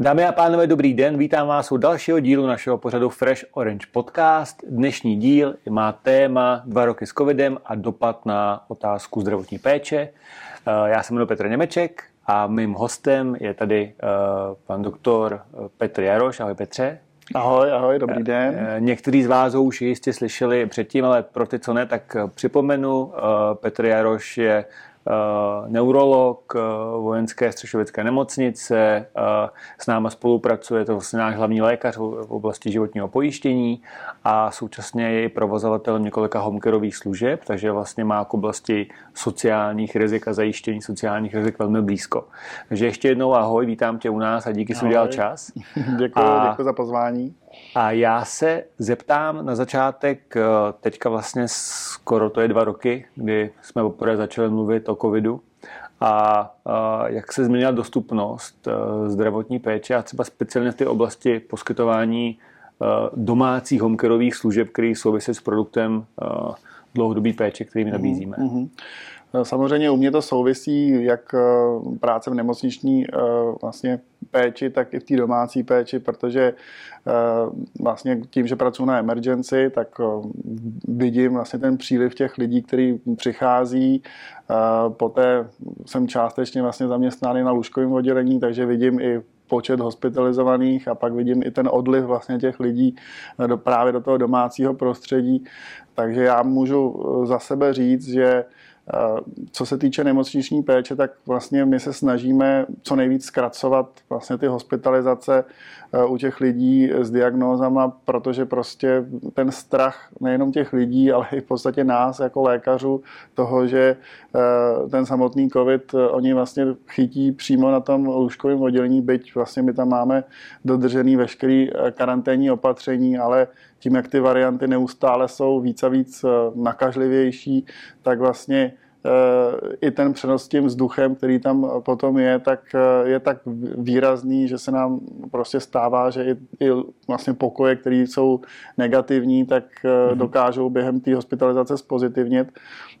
Dámy a pánové, dobrý den, vítám vás u dalšího dílu našeho pořadu Fresh Orange Podcast. Dnešní díl má téma dva roky s covidem a dopad na otázku zdravotní péče. Eh, já se jmenuji Petr Němeček a mým hostem je tady eh, pan doktor Petr Jaroš. Ahoj Petře. Ahoj, ahoj, dobrý den. Eh, někteří z vás ho už jistě slyšeli předtím, ale pro ty, co ne, tak připomenu. Petr Jaroš je Eh, neurolog eh, vojenské střešovické nemocnice, eh, s náma spolupracuje, to vlastně náš hlavní lékař v oblasti životního pojištění a současně je i provozovatelem několika homecareových služeb, takže vlastně má k oblasti sociálních rizik a zajištění sociálních rizik velmi blízko. Takže ještě jednou ahoj, vítám tě u nás a díky, že jsi udělal čas. děkuji, a... děkuji za pozvání. A já se zeptám na začátek, eh, teďka vlastně skoro to je dva roky, kdy jsme poprvé začali mluvit o covidu a, jak se změnila dostupnost eh, zdravotní péče a třeba speciálně v té oblasti poskytování eh, domácích homecareových služeb, které souvisí s produktem dlouhodobý péče, který my nabízíme. Mm-hmm. Samozřejmě u mě to souvisí jak práce v nemocniční vlastně péči, tak i v té domácí péči, protože vlastně tím, že pracuji na emergency, tak vidím vlastně ten příliv těch lidí, který přichází. Poté jsem částečně vlastně zaměstnaný na lůžkovém oddělení, takže vidím i počet hospitalizovaných a pak vidím i ten odliv vlastně těch lidí do, právě do toho domácího prostředí. Takže já můžu za sebe říct, že co se týče nemocniční péče, tak vlastně my se snažíme co nejvíc zkracovat vlastně ty hospitalizace eh, u těch lidí s diagnózama, protože prostě ten strach nejenom těch lidí, ale i v podstatě nás jako lékařů toho, že eh, ten samotný covid eh, oni vlastně chytí přímo na tom lůžkovém oddělení, byť vlastně my tam máme dodržený veškerý karanténní opatření, ale tím, jak ty varianty neustále jsou víc a víc eh, nakažlivější, tak vlastně eh, i ten přenos tím vzduchem, který tam potom je, tak eh, je tak výrazný, že se nám prostě stává, že i, i vlastně pokoje, které jsou negativní, tak mm-hmm. dokážou během té hospitalizace spozitivnit.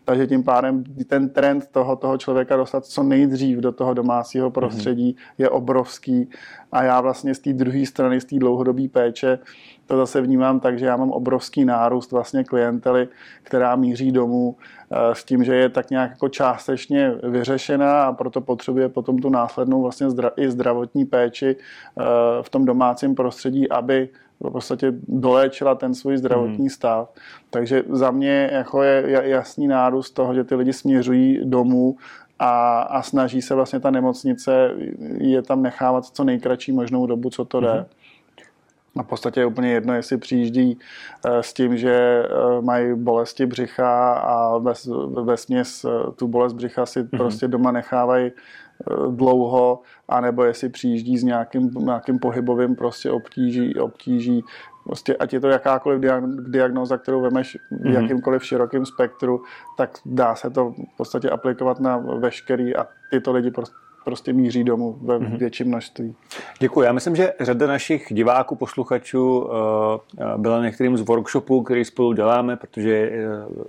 Takže tím pádem ten trend toho, toho člověka dostat co nejdřív do toho domácího prostředí mm-hmm. je obrovský. A já vlastně z té druhé strany, z té dlouhodobé péče, to zase vnímám tak, že já mám obrovský nárůst vlastně klientely, která míří domů eh, s tím, že je tak nějak jako částečně vyřešená a proto potřebuje potom tu následnou vlastně i zdravotní péči eh, v tom domácím prostředí, aby v podstatě doléčila ten svůj zdravotní mm. stav. Takže za mě jako je jasný nárůst toho, že ty lidi směřují domů a, a snaží se vlastně ta nemocnice je tam nechávat co nejkratší možnou dobu, co to jde. Mm. A v podstatě je úplně jedno, jestli přijíždí eh, s tím, že eh, mají bolesti břicha a ve směs eh, tu bolest břicha si mm-hmm. prostě doma nechávají dlouho, anebo jestli přijíždí s nějakým, nějakým pohybovým prostě obtíží, obtíží prostě ať je to jakákoliv diagnóza, kterou vemeš v mm-hmm. jakýmkoliv širokém spektru, tak dá se to v podstatě aplikovat na veškerý a tyto lidi prostě prostě míří domů ve mm-hmm. větším množství. Děkuji. Já myslím, že řada našich diváků, posluchačů uh, byla některým z workshopů, který spolu děláme, protože uh,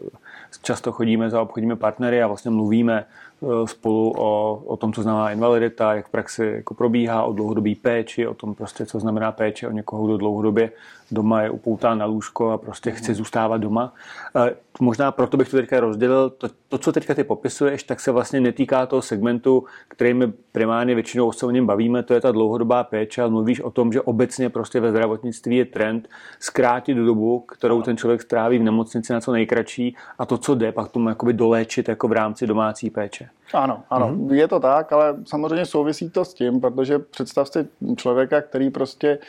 často chodíme za obchodními partnery a vlastně mluvíme Eh, spolu o, o tom, co znamená invalidita, jak v praxi jako probíhá, o dlouhodobé péči, o tom prostě, co znamená péče o někoho, kdo dlouhodobě doma je upoután na lůžko a prostě chce zůstávat doma. Eh, možná proto bych to teďka rozdělil. To, to, co teďka ty popisuješ, tak se vlastně netýká toho segmentu, který my primárně většinou se o něm bavíme, to je ta dlouhodobá péče a mluvíš o tom, že obecně prostě ve zdravotnictví je trend zkrátit dobu, kterou ten člověk stráví v nemocnici na co nejkratší a to, co jde, pak tomu jakoby doléčit jako v rámci domácí péče. Ano, ano, mm-hmm. je to tak, ale samozřejmě souvisí to s tím, protože představ si člověka, který prostě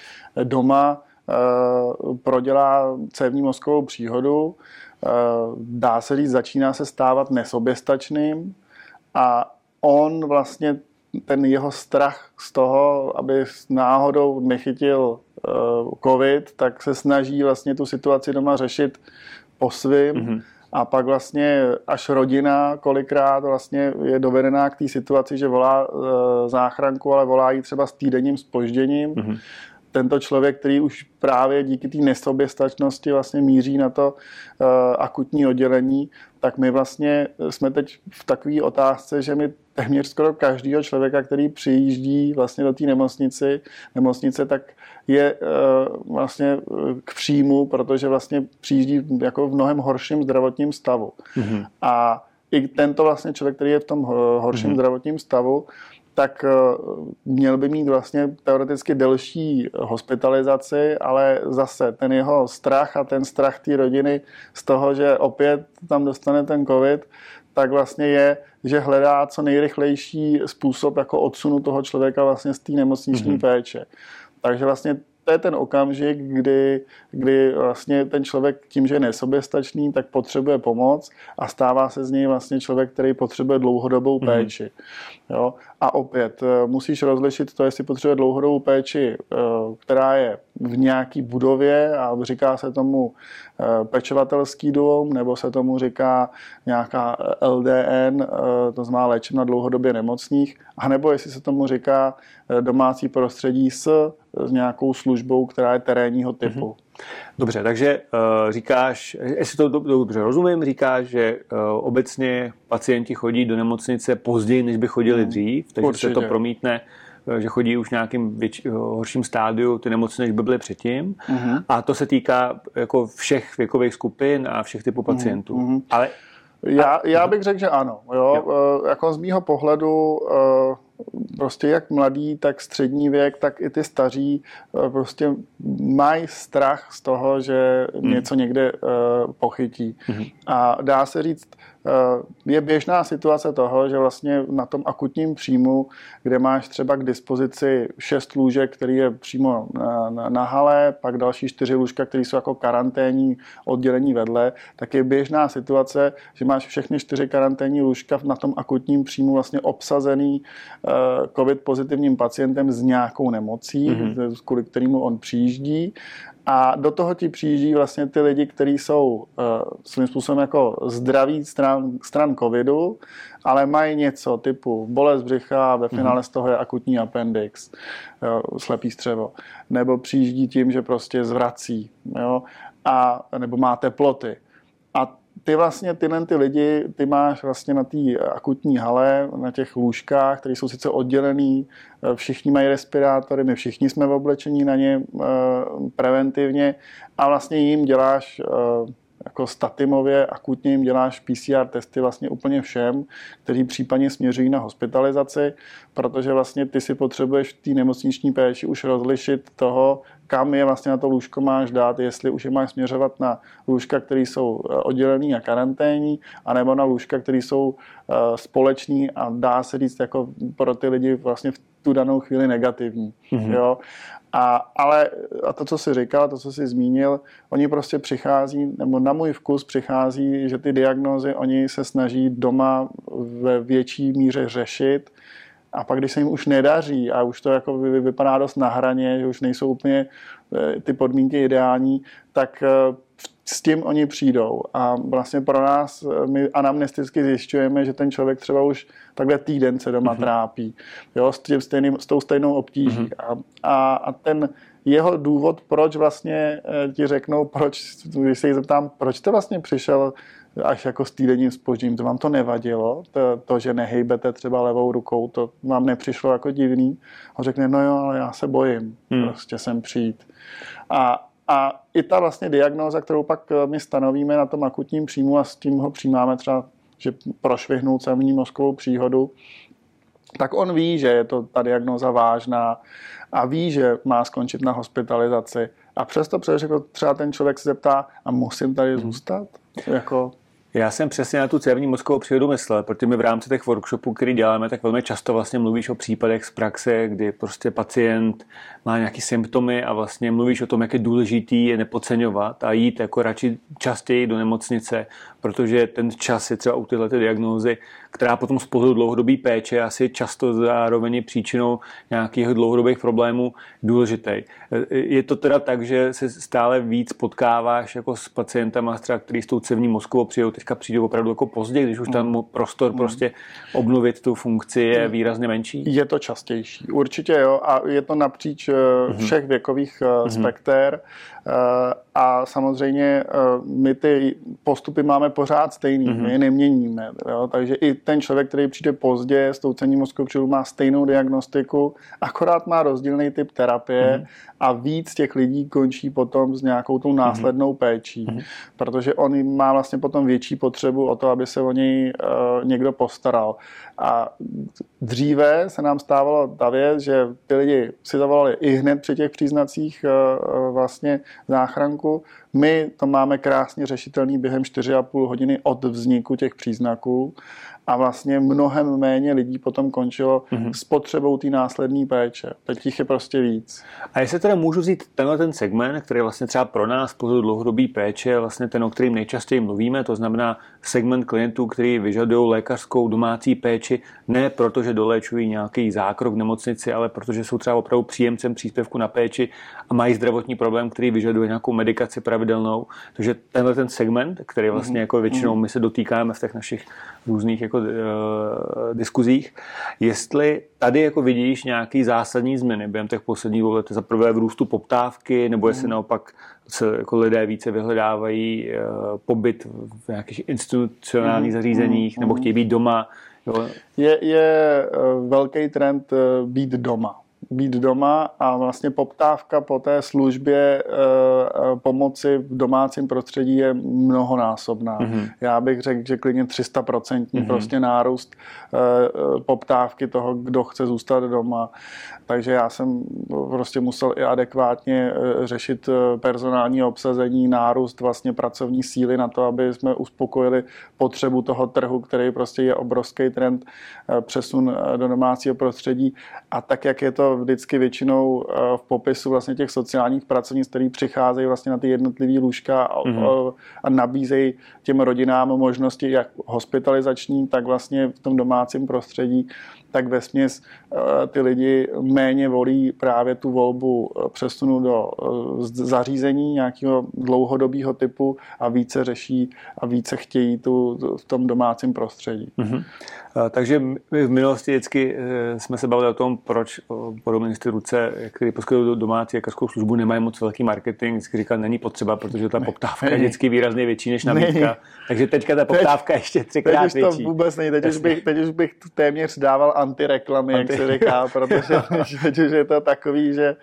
doma uh, prodělá cévní mozkovou příhodu, uh, dá se říct, začíná se stávat nesoběstačným a on vlastně ten jeho strach z toho, aby náhodou nechytil uh, covid, tak se snaží vlastně tu situaci doma řešit po svým. Mm-hmm a pak vlastně až rodina kolikrát vlastně je dovedená k té situaci, že volá e, záchranku, ale volá ji třeba s týdenním spožděním. Mm-hmm. Tento člověk, který už právě díky té nesoběstačnosti vlastně míří na to uh, akutní oddělení, tak my vlastně jsme teď v takové otázce, že my téměř skoro každého člověka, který přijíždí vlastně do té nemocnici, nemocnice, tak je uh, vlastně eh, k příjmu, protože vlastně přijíždí jako v mnohem horším zdravotním stavu. Mm-hmm. A i tento vlastně člověk, který je v tom horším mm-hmm. zdravotním stavu, tak eh, měl by mít vlastně teoreticky delší hospitalizaci, ale zase ten jeho strach a ten strach té rodiny z toho, že opět tam dostane ten covid, tak vlastně je, že hledá co nejrychlejší způsob jako odsunu toho člověka vlastně z té nemocniční mm-hmm. péče. Takže vlastně to je ten okamžik, kdy, kdy vlastně ten člověk tím, že je nesoběstačný, tak potřebuje pomoc a stává se z něj vlastně člověk, který potřebuje dlouhodobou mhm. péči. Mm-hmm. Jo? A opět eh, musíš rozlišit to, jestli potřebuje dlouhodobou péči, eh, která je v nějaký budově a říká se tomu eh, pečovatelský dům, nebo se tomu říká nějaká LDN, to znamená léčebna dlouhodobě nemocných, anebo jestli se tomu říká domácí prostředí s, s nějakou službou, která je terénního typu. Mm-hmm. Dobře, takže uh, říkáš, jestli to dobře rozumím, říkáš, že uh, obecně pacienti chodí do nemocnice později, než by chodili hmm. dřív, takže Určitě. se to promítne eh, že chodí už v nějakým věč, horším stádiu ty nemocné, než by byly předtím. Uh-huh. A to se týká jako všech věkových skupin a všech typů pacientů. Uh-huh. Ale já, já bych řekl, že ano. Jo? jo. Jako z mýho pohledu prostě jak mladý, tak střední věk, tak i ty staří eh, prostě mají strach z toho, že hmm. něco někde uh, pochytí. Hmm. A dá se říct, je běžná situace toho, že vlastně na tom akutním příjmu, kde máš třeba k dispozici šest lůžek, který je přímo na, na, na hale, pak další čtyři lůžka, které jsou jako karanténní oddělení vedle, tak je běžná situace, že máš všechny čtyři karanténní lůžka na tom akutním příjmu vlastně obsazený uh, covid pozitivním pacientem s nějakou nemocí, mm-hmm. kvůli kterému on přijíždí. A do toho ti přijíždí vlastně ty lidi, kteří jsou uh, svým způsobem jako zdraví stran, stran covidu, ale mají něco typu bolest břicha a ve mhm. finále z toho je akutní appendix, jo, slepý střevo. Nebo přijíždí tím, že prostě zvrací, jo, a, nebo má teploty. Ty vlastně tyhle ty lidi, ty máš vlastně na té akutní hale, na těch lůžkách, které jsou sice oddělený, eh, všichni mají respirátory, my všichni jsme v oblečení na ně eh, preventivně a vlastně jim děláš eh, jako statimově akutně jim děláš PCR testy vlastně úplně všem, kteří případně směřují na hospitalizaci, protože vlastně ty si potřebuješ v té nemocniční péči už rozlišit toho, kam je vlastně na to lůžko máš dát, jestli už je máš směřovat na lůžka, které jsou eh, oddělený a karanténní, anebo na lůžka, které jsou uh, společní a dá se říct jako pro ty lidi vlastně v tu danou chvíli negativní. Mm-hmm. Jo? A, ale a to, co jsi říkal, to, co jsi zmínil, oni prostě přichází, nebo na můj vkus přichází, že ty diagnózy oni se snaží doma ve větší míře řešit, a pak, když se jim už nedaří a už to jako vypadá dost na hraně, že už nejsou úplně eh, ty podmínky ideální, tak eh, s tím oni přijdou. A vlastně pro nás, eh, my anamnesticky zjišťujeme, že ten člověk třeba už takhle týden se doma mm-hmm. trápí, jo, s, tím stejným, s tou stejnou obtíží. Mm-hmm. A, a, a ten jeho důvod, proč vlastně ti řeknou, proč, když se jich zeptám, proč jste vlastně přišel až jako s týdenním spožděním. To vám to nevadilo? To, to, že nehejbete třeba levou rukou, to vám nepřišlo jako divný? A řekne, no jo, ale já se bojím hmm. prostě sem přijít. A, a i ta vlastně diagnóza, kterou pak eh, my stanovíme na tom akutním příjmu a s tím ho přijímáme třeba, že prošvihnul cévní mozkovou příhodu, tak on ví, že je to ta diagnóza vážná a ví, že má skončit na hospitalizaci. A přesto třeba ten člověk se zeptá, a musím tady hmm. zůstat? Jako, já jsem přesně na tu cévní mozkovou příhodu myslel, protože my v rámci těch workshopů, který děláme, tak velmi často vlastně mluvíš o případech z praxe, kdy prostě pacient má nějaké symptomy a vlastně mluvíš o tom, jak je důležitý je nepodceňovat a jít jako radši častěji do nemocnice, protože ten čas je třeba u tyhle diagnózy, která potom z pohledu dlouhodobé péče asi často zároveň příčinou nějakých dlouhodobých problémů důležitý. Je to teda tak, že se stále víc potkáváš jako s pacientama, který s tou cévní mozkovou přijou, dneska přijdou opravdu jako pozdě, když už tam prostor prostě obnovit tu funkci je výrazně menší? Je to častější, určitě jo. A je to napříč mhm. všech věkových mm-hmm. spekter. A samozřejmě my ty postupy máme pořád stejný, mm-hmm. my je neměníme, jo? takže i ten člověk, který přijde pozdě s tou cení mozkovou má stejnou diagnostiku, akorát má rozdílný typ terapie a víc těch lidí končí potom s nějakou tou následnou péčí, protože on má vlastně potom větší potřebu o to, aby se o něj uh, někdo postaral. A dříve se nám stávalo ta věc, že ty lidi si zavolali i hned při těch příznacích uh, vlastně záchranku. My to máme krásně řešitelný během 4,5 hodiny od vzniku těch příznaků a vlastně mnohem méně lidí potom končilo mm-hmm. s potřebou té následné péče. Teď jich je prostě víc. A jestli teda můžu vzít tenhle ten segment, který vlastně třeba pro nás po dlouhodobý péče je vlastně ten, o kterým nejčastěji mluvíme, to znamená segment klientů, kteří vyžadují lékařskou domácí péči, ne proto, že doléčují nějaký zákrok v nemocnici, ale protože jsou třeba opravdu příjemcem příspěvku na péči a mají zdravotní problém, který vyžaduje nějakou medikaci pravidelnou. Takže tenhle ten segment, který vlastně mm-hmm. jako většinou my se dotýkáme v těch našich různých jako, uh, diskuzích, jestli tady jako vidíš nějaký zásadní změny během těch posledních let, za prvé v růstu poptávky, nebo jestli mm. naopak se jako lidé více vyhledávají uh, pobyt v nějakých institucionálních mm. zařízeních, mm. nebo chtějí být doma. Jo. Je, je uh, velký trend být doma být doma a vlastně poptávka po té službě e, pomoci v domácím prostředí je mnohonásobná. Mm-hmm. Já bych řekl, že klidně 300% mm-hmm. prostě nárůst e, poptávky toho, kdo chce zůstat doma. Takže já jsem prostě musel i adekvátně řešit personální obsazení, nárůst vlastně pracovní síly na to, aby jsme uspokojili potřebu toho trhu, který prostě je obrovský trend přesun do domácího prostředí. A tak, jak je to vždycky většinou v popisu vlastně těch sociálních pracovníc, který přicházejí vlastně na ty jednotlivé lůžka a, mm-hmm. a nabízejí těm rodinám možnosti jak hospitalizační, tak vlastně v tom domácím prostředí tak ve směs eh, ty lidi méně volí právě tu volbu eh, přesunu do eh, zařízení nějakého dlouhodobého typu a více řeší a více chtějí tu v tom domácím prostředí. Mm-hmm. Takže my v minulosti vždycky jsme se bavili o tom, proč podobné instituce, které poskytují domácí lékařskou službu, nemají moc velký marketing. Vždycky říkal, není potřeba, protože ta poptávka je vždycky výrazně větší než nabídka. Takže teďka ta poptávka teď, ještě třikrát teď větší. to vůbec není. Teď už, bych, teď už bych téměř dával antireklamy, Anti... jak se říká, protože že, že je to takový, že,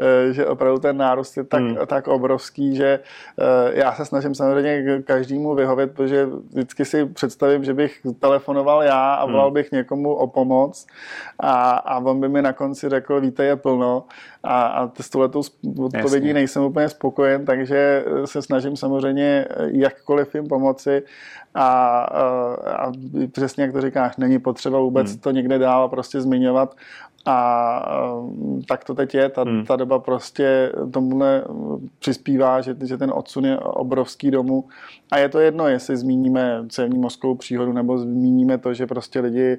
eh, že opravdu ten nárůst je tak, hmm. tak obrovský, že eh, já se snažím samozřejmě každému vyhovět, protože vždycky si představím, že bych telefonoval já a volal hmm. bych někomu o pomoc a, a on by mi na konci řekl, víte, je plno a, a s touhletou odpovědí nejsem úplně spokojen, takže se snažím samozřejmě jakkoliv jim pomoci a, a, přesně jak to říkáš, není potřeba vůbec hmm. to někde dál prostě zmiňovat a tak to teď je, ta, hmm. ta doba prostě tomuhle přispívá, že, že ten odsun je obrovský domů a je to jedno, jestli zmíníme cévní mozkovou příhodu nebo zmíníme to, že prostě lidi,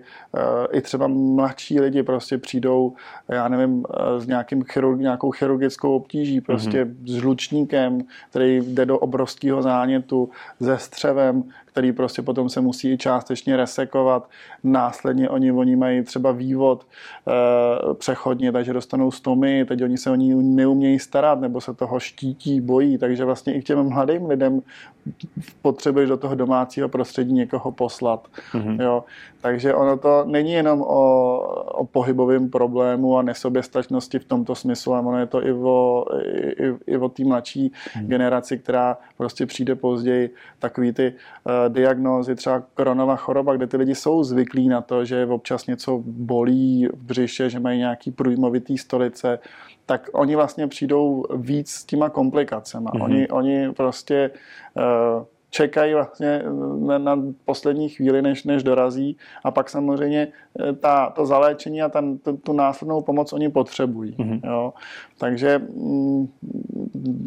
i třeba mladší lidi prostě přijdou, já nevím, s nějakým chirurg, nějakou chirurgickou obtíží, prostě hmm. s žlučníkem, který jde do obrovského zánětu, se střevem, který prostě potom se musí částečně resekovat. Následně oni, oni mají třeba vývod e, přechodně, takže dostanou stomy, teď oni se o ní neumějí starat nebo se toho štítí, bojí, takže vlastně i k těm mladým lidem potřebuješ do toho domácího prostředí někoho poslat. Mm-hmm. Jo. Takže ono to není jenom o, o pohybovém problému a nesoběstačnosti v tomto smyslu, ale ono je to i o, i, i o té mladší mm-hmm. generaci, která prostě přijde později. Takový ty uh, diagnózy, třeba koronová choroba, kde ty lidi jsou zvyklí na to, že občas něco bolí v břiše, že mají nějaký průjmovitý stolice, tak oni vlastně přijdou víc s těma komplikacemi. Mm-hmm. Oni, oni prostě uh, čekají vlastně na, na poslední chvíli, než, než dorazí a pak samozřejmě eh, ta, to zaléčení a ten, tu, tu následnou pomoc oni potřebují. Mm-hmm. Jo. Takže mm,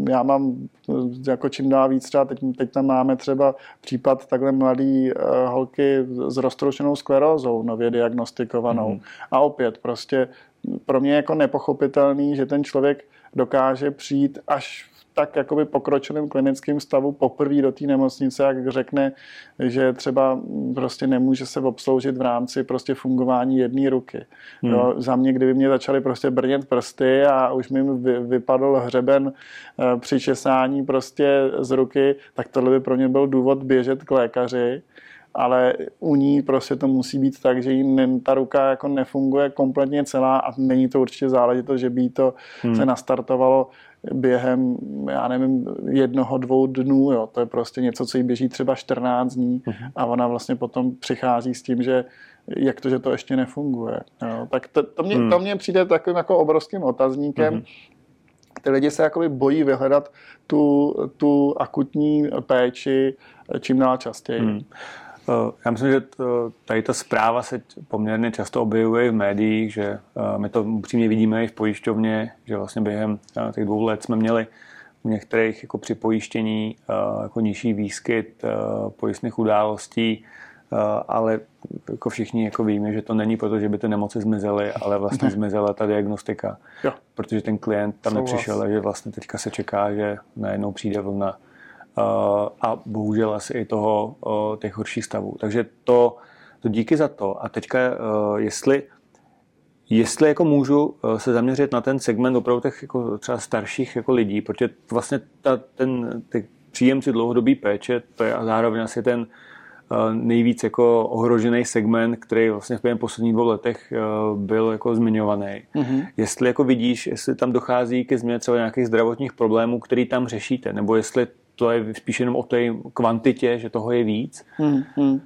já mám eh, jako čím dál víc třeba, teď, teď tam máme třeba případ takhle mladý uh, holky s roztroušenou sklerózou, nově diagnostikovanou. Mm-hmm. A opět prostě pro mě je jako nepochopitelný, že ten člověk dokáže přijít až tak jakoby pokročilém klinickém stavu poprvé do té nemocnice, jak řekne, že třeba prostě nemůže se obsloužit v rámci prostě fungování jedné ruky. Hmm. Jo, za mě, kdyby mě začaly prostě brnět prsty a už mi vypadl hřeben eh, při česání prostě z ruky, tak tohle by pro mě byl důvod běžet k lékaři ale u ní prostě to musí být tak, že jí ta ruka jako nefunguje kompletně celá a není to určitě záležitost, že by jí to hmm. se nastartovalo během, já nevím, jednoho, dvou dnů, jo. to je prostě něco, co jí běží třeba 14 dní hmm. a ona vlastně potom přichází s tím, že jak to, že to ještě nefunguje. Jo. Tak to, to, mě, hmm. to mě přijde takovým jako obrovským otazníkem, hmm. Ty lidi se jakoby bojí vyhledat tu, tu akutní péči čím dál častěji. Hmm. Eh, já myslím, že tady ta zpráva se poměrně často objevuje v médiích, že eh, my to upřímně vidíme i v pojišťovně, že vlastně během eh, těch dvou let jsme měli u některých jako při pojištění jako nižší výskyt pojistných událostí, ale jako všichni jako víme, že to není proto, že by ty nemoci zmizely, ale vlastně zmizela ta diagnostika. Jo. Protože ten klient tam Souhlas. nepřišel, takže vlastně teďka se čeká, že najednou přijde vlna a bohužel asi i toho těch horších stavů. Takže to, to díky za to. A teďka, jestli Jestli jako můžu se zaměřit na ten segment opravdu těch jako třeba starších jako lidí, protože vlastně ta, ten, ty příjemci dlouhodobý péče, to je a zároveň asi ten nejvíc jako ohrožený segment, který vlastně v posledních dvou letech byl jako zmiňovaný. Mm-hmm. Jestli jako vidíš, jestli tam dochází ke změně třeba nějakých zdravotních problémů, který tam řešíte, nebo jestli to je spíš jenom o té kvantitě, že toho je víc. Hmm, hmm.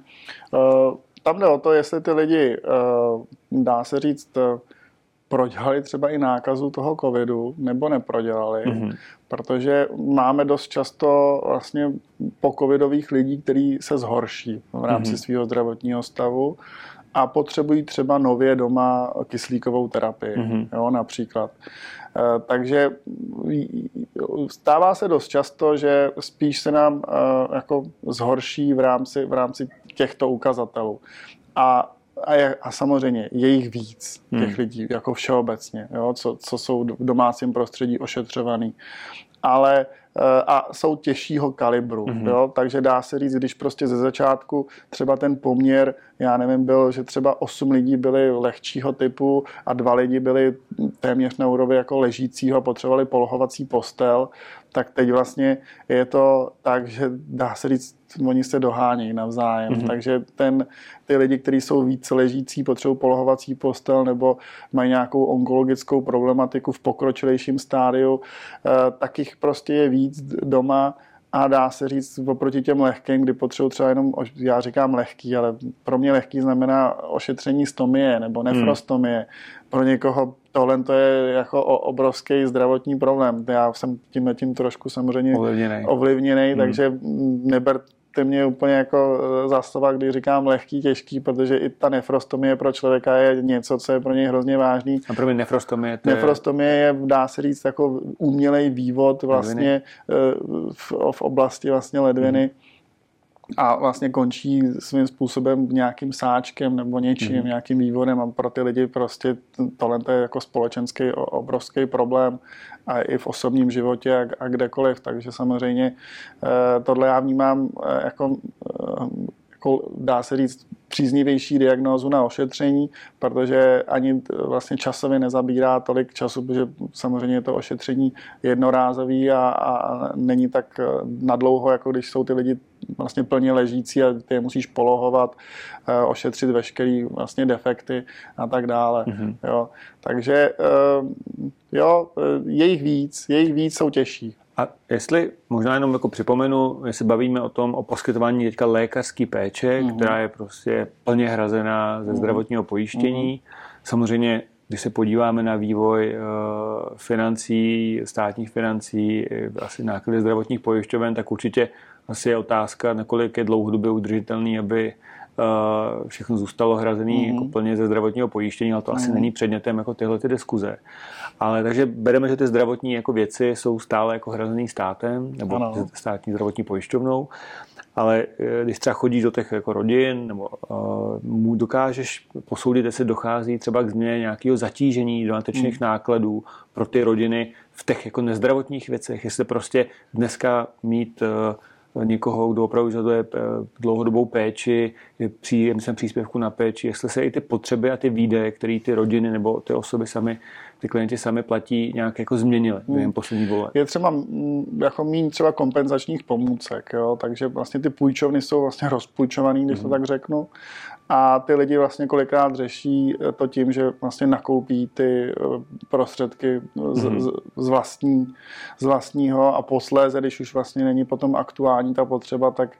Uh, tam jde o to, jestli ty lidi, uh, dá se říct, uh, prodělali třeba i nákazu toho covidu, nebo neprodělali, mm-hmm. protože máme dost často vlastně po covidových lidí, kteří se zhorší v rámci mm-hmm. svého zdravotního stavu a potřebují třeba nově doma kyslíkovou terapii, mm-hmm. jo, například. Eh, takže stává se dost často, že spíš se nám eh, jako zhorší v rámci, v rámci těchto ukazatelů. A a, je, a samozřejmě je jich víc, těch hmm. lidí, jako všeobecně, jo, co, co jsou v domácím prostředí ošetřovaný. Ale Eh, a jsou těžšího kalibru. Mm-hmm. Jo? Takže dá se říct, když prostě ze začátku třeba ten poměr, já nevím, byl, že třeba 8 lidí byli lehčího typu a dva lidi byli téměř na úrovni jako ležícího a potřebovali polohovací postel, tak teď vlastně je to tak, že dá se říct, oni se dohánějí navzájem. Mm-hmm. Takže ten, ty lidi, kteří jsou víc ležící, potřebují polohovací postel nebo mají nějakou onkologickou problematiku v pokročilejším stádiu, eh, tak jich prostě je víc doma a dá se říct oproti těm lehkým, kdy potřebuji třeba jenom, já říkám lehký, ale pro mě lehký znamená ošetření stomie nebo nefrostomie. Hmm. Pro někoho tohle to je jako obrovský zdravotní problém. Já jsem tím tím trošku samozřejmě ovlivněný, ovlivněný hmm. takže neber ty mě úplně jako eh, za slova, když říkám lehký, těžký, protože i ta nefrostomie pro člověka je něco, co je pro něj hrozně vážný. A pro mě nefrostomie? To je... Nefrostomie je, dá se říct, jako umělej vývod vlastně eh, v, v oblasti vlastně ledviny. Hmm a vlastně končí svým způsobem nějakým sáčkem nebo něčím, mm. nějakým vývodem a pro ty lidi prostě tohle je jako společenský obrovský problém a i v osobním životě a, a kdekoliv, takže samozřejmě eh, tohle já vnímám eh, jako, eh, jako dá se říct příznivější diagnózu na ošetření, protože ani vlastně časově nezabírá tolik času, protože samozřejmě je to ošetření jednorázový a, a není tak nadlouho, jako když jsou ty lidi vlastně plně ležící a ty je musíš polohovat, eh, ošetřit veškeré vlastně defekty a tak dále. Mm-hmm. Jo. Takže eh, jo, eh, je jich víc, je jich víc, jsou těžší. A jestli, možná jenom jako připomenu, jestli bavíme o tom, o poskytování teďka lékařské péče, mm-hmm. která je prostě plně hrazená ze mm-hmm. zdravotního pojištění. Mm-hmm. Samozřejmě, když se podíváme na vývoj uh, financí, státních financí, asi náklady zdravotních pojišťoven, tak určitě asi je otázka, nakolik je dlouhodobě udržitelný, aby všechno zůstalo hrazené mm-hmm. jako plně ze zdravotního pojištění, ale to mm-hmm. asi mhm. není předmětem jako tyhle ty diskuze. Ale takže bereme, že ty zdravotní jako věci jsou stále jako hrazený státem nebo ano. státní zdravotní pojišťovnou ale eh, když třeba chodíš do těch jako rodin, nebo uh, mu dokážeš posoudit, jestli dochází třeba k změně nějakého zatížení dodatečných hmm. nákladů pro ty rodiny v těch jako nezdravotních věcech, jestli prostě dneska mít uh, někoho, kdo opravdu žaduje dlouhodobou péči, je příjemcem příspěvku na péči, jestli se i ty potřeby a ty výdaje, které ty rodiny nebo ty osoby sami ty klienti sami platí, nějak jako změnili během hmm. poslední vole. Je třeba jako mít třeba kompenzačních pomůcek, jo? takže vlastně ty půjčovny jsou vlastně rozpůjčovaný, když mm. to hmm. tak řeknu. A ty lidi vlastně kolikrát řeší to tím, že vlastně nakoupí ty eh, prostředky z, mm. z, z, vlastní, z vlastního a posléze, když už vlastně není potom aktuální ta potřeba, tak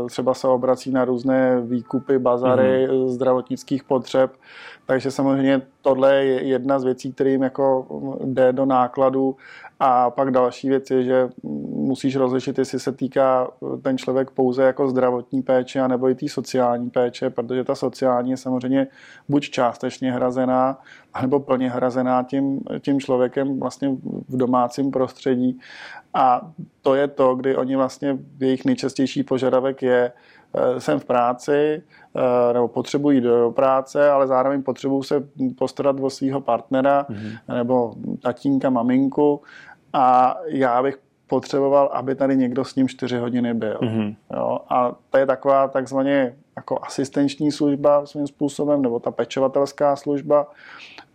uh, třeba se obrací na různé výkupy, bazary mm. zdravotnických potřeb. Takže samozřejmě tohle je jedna z věcí, kterým jako jde do nákladu a pak další věc je, že musíš rozlišit, jestli se týká ten člověk pouze jako zdravotní péče, anebo i té sociální péče, protože ta sociální je samozřejmě buď částečně hrazená, anebo plně hrazená tím, tím člověkem vlastně v domácím prostředí. A to je to, kdy oni vlastně, jejich nejčastější požadavek je, Eh, jsem v práci eh, nebo potřebuji do práce, ale zároveň potřebuji se postarat o svého partnera mm-hmm. nebo tatínka, maminku a já bych potřeboval, aby tady někdo s ním čtyři hodiny byl. Mm-hmm. Jo? A to je taková takzvaně jako asistenční služba svým způsobem, nebo ta pečovatelská služba.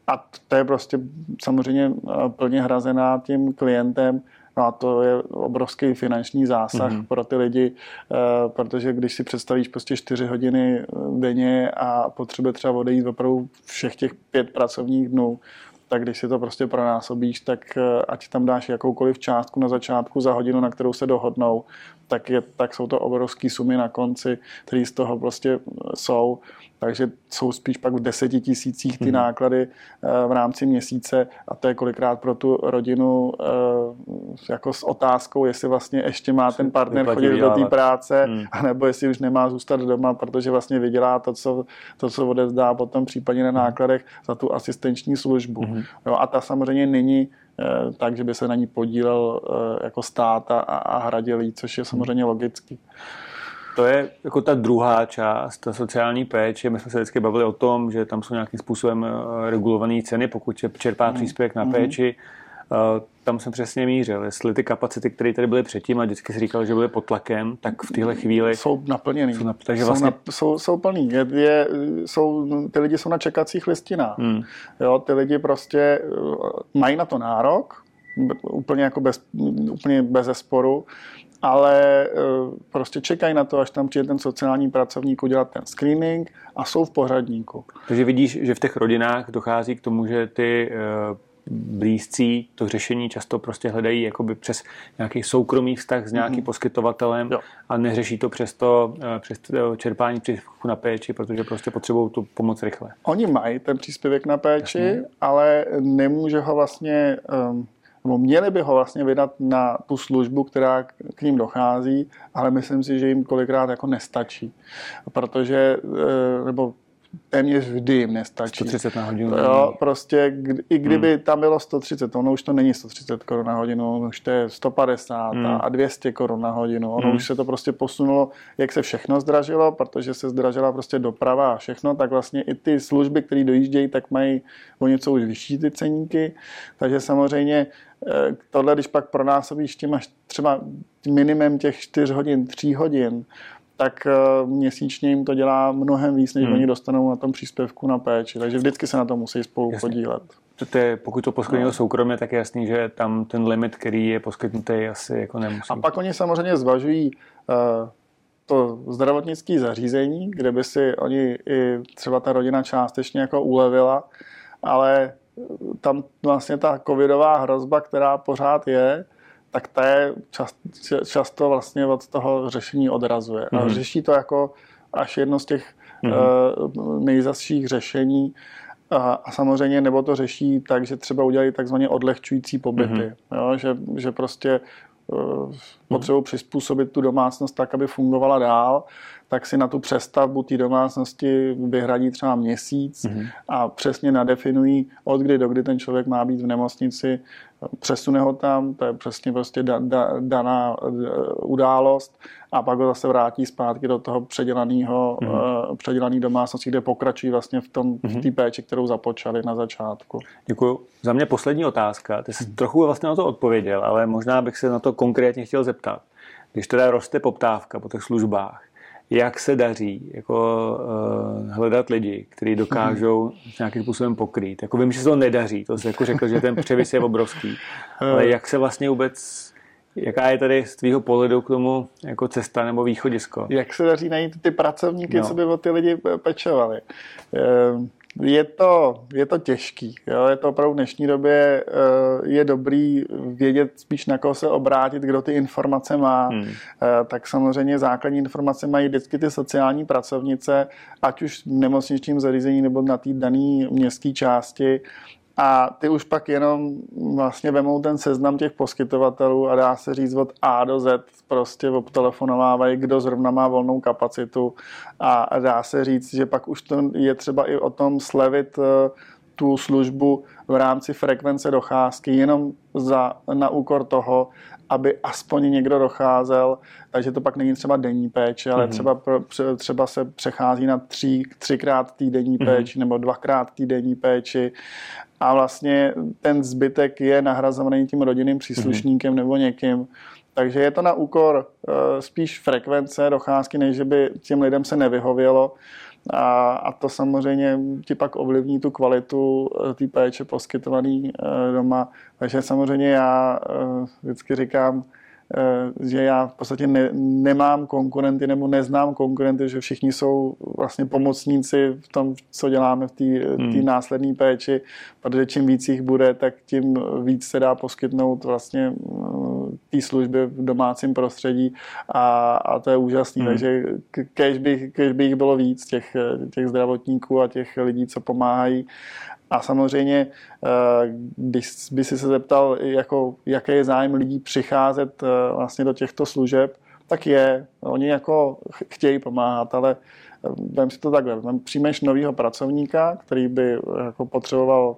A to je prostě samozřejmě eh, plně hrazená tím klientem No a to je obrovský finanční zásah mm-hmm. pro ty lidi, eh, protože když si představíš prostě čtyři hodiny denně a potřebuje třeba odejít opravdu všech těch pět pracovních dnů, tak když si to prostě pronásobíš, tak eh, ať tam dáš jakoukoliv částku na začátku za hodinu, na kterou se dohodnou, tak, je, tak jsou to obrovské sumy na konci, které z toho prostě jsou takže jsou spíš pak v deseti tisících ty hmm. náklady eh, v rámci měsíce a to je kolikrát pro tu rodinu eh, jako s otázkou, jestli vlastně ještě má ten partner chodit do té práce, hmm. anebo jestli už nemá zůstat doma, protože vlastně vydělá to, co, to, co odevzdá potom případně na hmm. nákladech za tu asistenční službu. Hmm. Jo, a ta samozřejmě není eh, tak, že by se na ní podílel jako stát a, a hradil jí, což je samozřejmě logický to je jako ta druhá část, ta sociální péče. My jsme se vždycky bavili o tom, že tam jsou nějakým způsobem eh, regulované ceny, pokud čerpá mm. příspěvek na mm. péči. Uh, tam jsem přesně mířil. Jestli ty kapacity, které tady byly předtím a vždycky si říkal, že byly pod tlakem, tak v téhle chvíli... Jsou naplněný. Jsou, nap... takže vlastně... jsou, na... jsou, jsou plný. Je, je, jsou, ty lidi jsou na čekacích listinách. Hmm. Jo, ty lidi prostě eh, mají na to nárok, úplně jako bez, úplně bez sporu ale eh, prostě čekají na to, až tam přijde ten sociální pracovník udělat ten screening a jsou v pořadníku. Takže vidíš, že v těch rodinách dochází k tomu, že ty eh, blízcí to řešení často prostě hledají jakoby přes nějaký soukromý vztah s nějakým mm-hmm. poskytovatelem jo. a neřeší to přes to, eh, přes to čerpání příspěvku na péči, protože prostě potřebují tu pomoc rychle. Oni mají ten příspěvek na péči, Jasně. ale nemůže ho vlastně um, nebo měli by ho vlastně vydat na tu službu, která k ním dochází, ale myslím si, že jim kolikrát jako nestačí. Protože, eh, nebo téměř vždy jim nestačí. 130 na hodinu. Jo, prostě i kdyby hmm. tam bylo 130, ono už to není 130 korun na hodinu, už to je 150 hmm. a 200 korun na hodinu. Ono hmm. už se to prostě posunulo, jak se všechno zdražilo, protože se zdražila prostě doprava a všechno, tak vlastně i ty služby, které dojíždějí, tak mají o něco už vyšší ty ceníky. Takže samozřejmě eh, tohle, když pak pronásobíš tím až třeba minimum těch 4 hodin, 3 hodin, tak eh, měsíčně jim to dělá mnohem víc, než hmm. oni dostanou na tom příspěvku na péči. Takže vždycky se na to musí spolu Jasně. podílet. To je, pokud to poskytnou no. soukromně, tak je jasný, že tam ten limit, který je poskytnutý, asi jako nemusí. A pak oni samozřejmě zvažují uh, to zdravotnické zařízení, kde by si oni i třeba ta rodina částečně jako ulevila, ale tam vlastně ta covidová hrozba, která pořád je, tak ta je čast, často vlastně od toho řešení odrazuje. Mm-hmm. A mhm. řeší to jako až jedno z těch mm-hmm. uh, nejzasších řešení. A, a samozřejmě nebo to řeší tak, že třeba udělají takzvaně odlehčující pobyty. Mm-hmm. Jo, že, že prostě uh, potřebují přizpůsobit tu domácnost tak, aby fungovala dál, tak si na tu přestavbu té domácnosti vyhradí třeba měsíc mm-hmm. a přesně nadefinují, od kdy do kdy ten člověk má být v nemocnici, přesune ho tam, to je přesně prostě da, da, daná uh, událost a pak ho zase vrátí zpátky do toho předělaného, mm-hmm. uh, předělaný domácnosti, kde pokračují vlastně v tom mm-hmm. v mhm. té péči, kterou započali na začátku. Děkuji. Za mě poslední otázka. Ty jsi mm-hmm. trochu vlastně na to odpověděl, ale možná bych se na to konkrétně chtěl zeptat. Když teda roste poptávka po těch službách, jak se daří jako, uh, hledat lidi, kteří dokážou mm. nějakým způsobem pokrýt. Jako vím, že se to nedaří, to jsi jako řekl, že ten převis je obrovský, ale jak se vlastně vůbec Jaká je tady z tvýho pohledu k tomu jako cesta nebo východisko? Jak se daří najít ty pracovníky, no. co by o ty lidi pečovali? Ehm, je to, je to těžký. Jo? Je to opravdu v dnešní době eh, je dobrý vědět spíš na koho se obrátit, kdo ty informace má. Hmm. Eh, tak samozřejmě základní informace mají vždycky ty sociální pracovnice, ať už v nemocničním zařízení nebo na té dané městské části a ty už pak jenom vlastně vemou ten seznam těch poskytovatelů a dá se říct od A do Z prostě obtelefonovávají, kdo zrovna má volnou kapacitu a dá se říct, že pak už to je třeba i o tom slevit eh, tu službu v rámci frekvence docházky jenom za, na úkor toho, aby aspoň někdo docházel, takže to pak není třeba denní péče, ale mm-hmm. třeba, pro, třeba se přechází na tři, třikrát týdenní mm-hmm. péči nebo dvakrát týdenní péči a vlastně ten zbytek je nahrazovaný tím rodinným příslušníkem mm-hmm. nebo někým. Takže je to na úkor uh, spíš frekvence docházky, než že by těm lidem se nevyhovělo. A, a to samozřejmě ti pak ovlivní tu kvalitu uh, té péče poskytovaný uh, doma. Takže samozřejmě já vždycky říkám, Eh, že já v podstatě ne, nemám konkurenty nebo neznám konkurenty, že všichni jsou vlastně pomocníci v tom, co děláme v té hmm. následné péči, protože čím víc jich bude, tak tím víc se dá poskytnout vlastně eh, té služby v domácím prostředí a, a to je úžasné. Hmm. Takže kež by, kež by jich bylo víc, těch, těch zdravotníků a těch lidí, co pomáhají a samozřejmě, eh, když by si se zeptal, jako, jaký je zájem lidí přicházet eh, vlastně do těchto služeb, tak je. Oni jako chtějí pomáhat, ale eh, vem si to takhle. Přijmeš nového pracovníka, který by jako potřeboval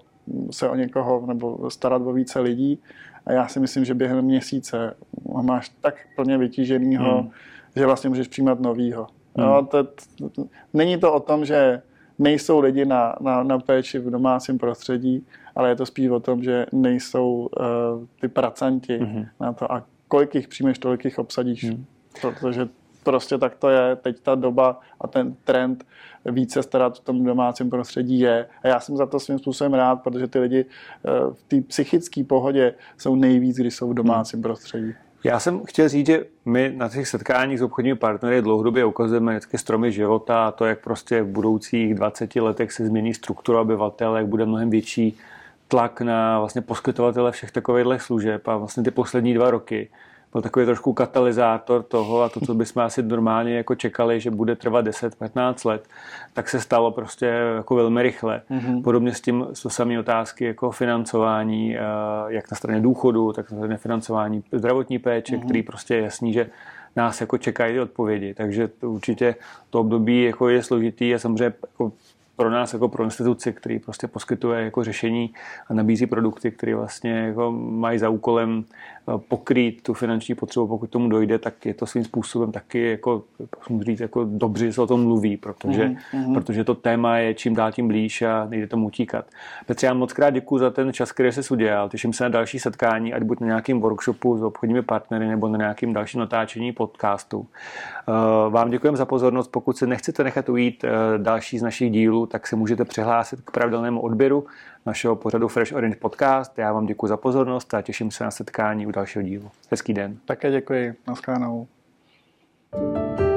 se o někoho nebo starat o více lidí a já si myslím, že během měsíce ho máš tak plně vytíženýho, hmm. že vlastně můžeš přijímat novýho. Hmm. No, to, to, není to o tom, že nejsou lidi na, na, na péči v domácím prostředí, ale je to spíš o tom, že nejsou uh, ty pracanti mm-hmm. na to. A kolik jich přijmeš, tolik jich obsadíš. Mm. Protože prostě tak to je. Teď ta doba a ten trend více starat v tom domácím prostředí je. A já jsem za to svým způsobem rád, protože ty lidi uh, v té psychické pohodě jsou nejvíc, když jsou v domácím mm. prostředí. Já jsem chtěl říct, že my na těch setkáních s obchodními partnery dlouhodobě ukazujeme vždycky stromy života a to, jak prostě v budoucích 20 letech se změní struktura obyvatel, jak bude mnohem větší tlak na vlastně poskytovatele všech takovýchhle služeb a vlastně ty poslední dva roky byl takový trošku katalyzátor toho a to, co bychom asi normálně jako čekali, že bude trvat 10-15 let, tak se stalo prostě jako velmi rychle. Mm-hmm. Podobně s tím jsou samé otázky jako financování, eh, jak na straně důchodu, tak na straně financování zdravotní péče, mm-hmm. který prostě je jasný, že nás jako čekají odpovědi. Takže to určitě to období jako je složitý a samozřejmě jako pro nás jako pro instituci, který prostě poskytuje jako řešení a nabízí produkty, které vlastně jako mají za úkolem eh, pokrýt tu finanční potřebu, pokud tomu dojde, tak je to svým způsobem taky jako, musím říct, jako dobře, že se o tom mluví, protože, mm-hmm. protože to téma je čím dál tím blíž a nejde tomu utíkat. Petře, já moc krát děkuji za ten čas, který se udělal. Těším se na další setkání, ať buď na nějakým workshopu s obchodními partnery nebo na nějakým dalším natáčení podcastu. Eh, vám děkujeme za pozornost. Pokud se nechcete nechat ujít eh, další z našich dílů, tak se můžete přihlásit k pravidelnému odběru našeho pořadu Fresh Orange Podcast. Já vám děkuji za pozornost a těším se na setkání u dalšího dílu. Hezký den. Také děkuji. Naschledanou. thank you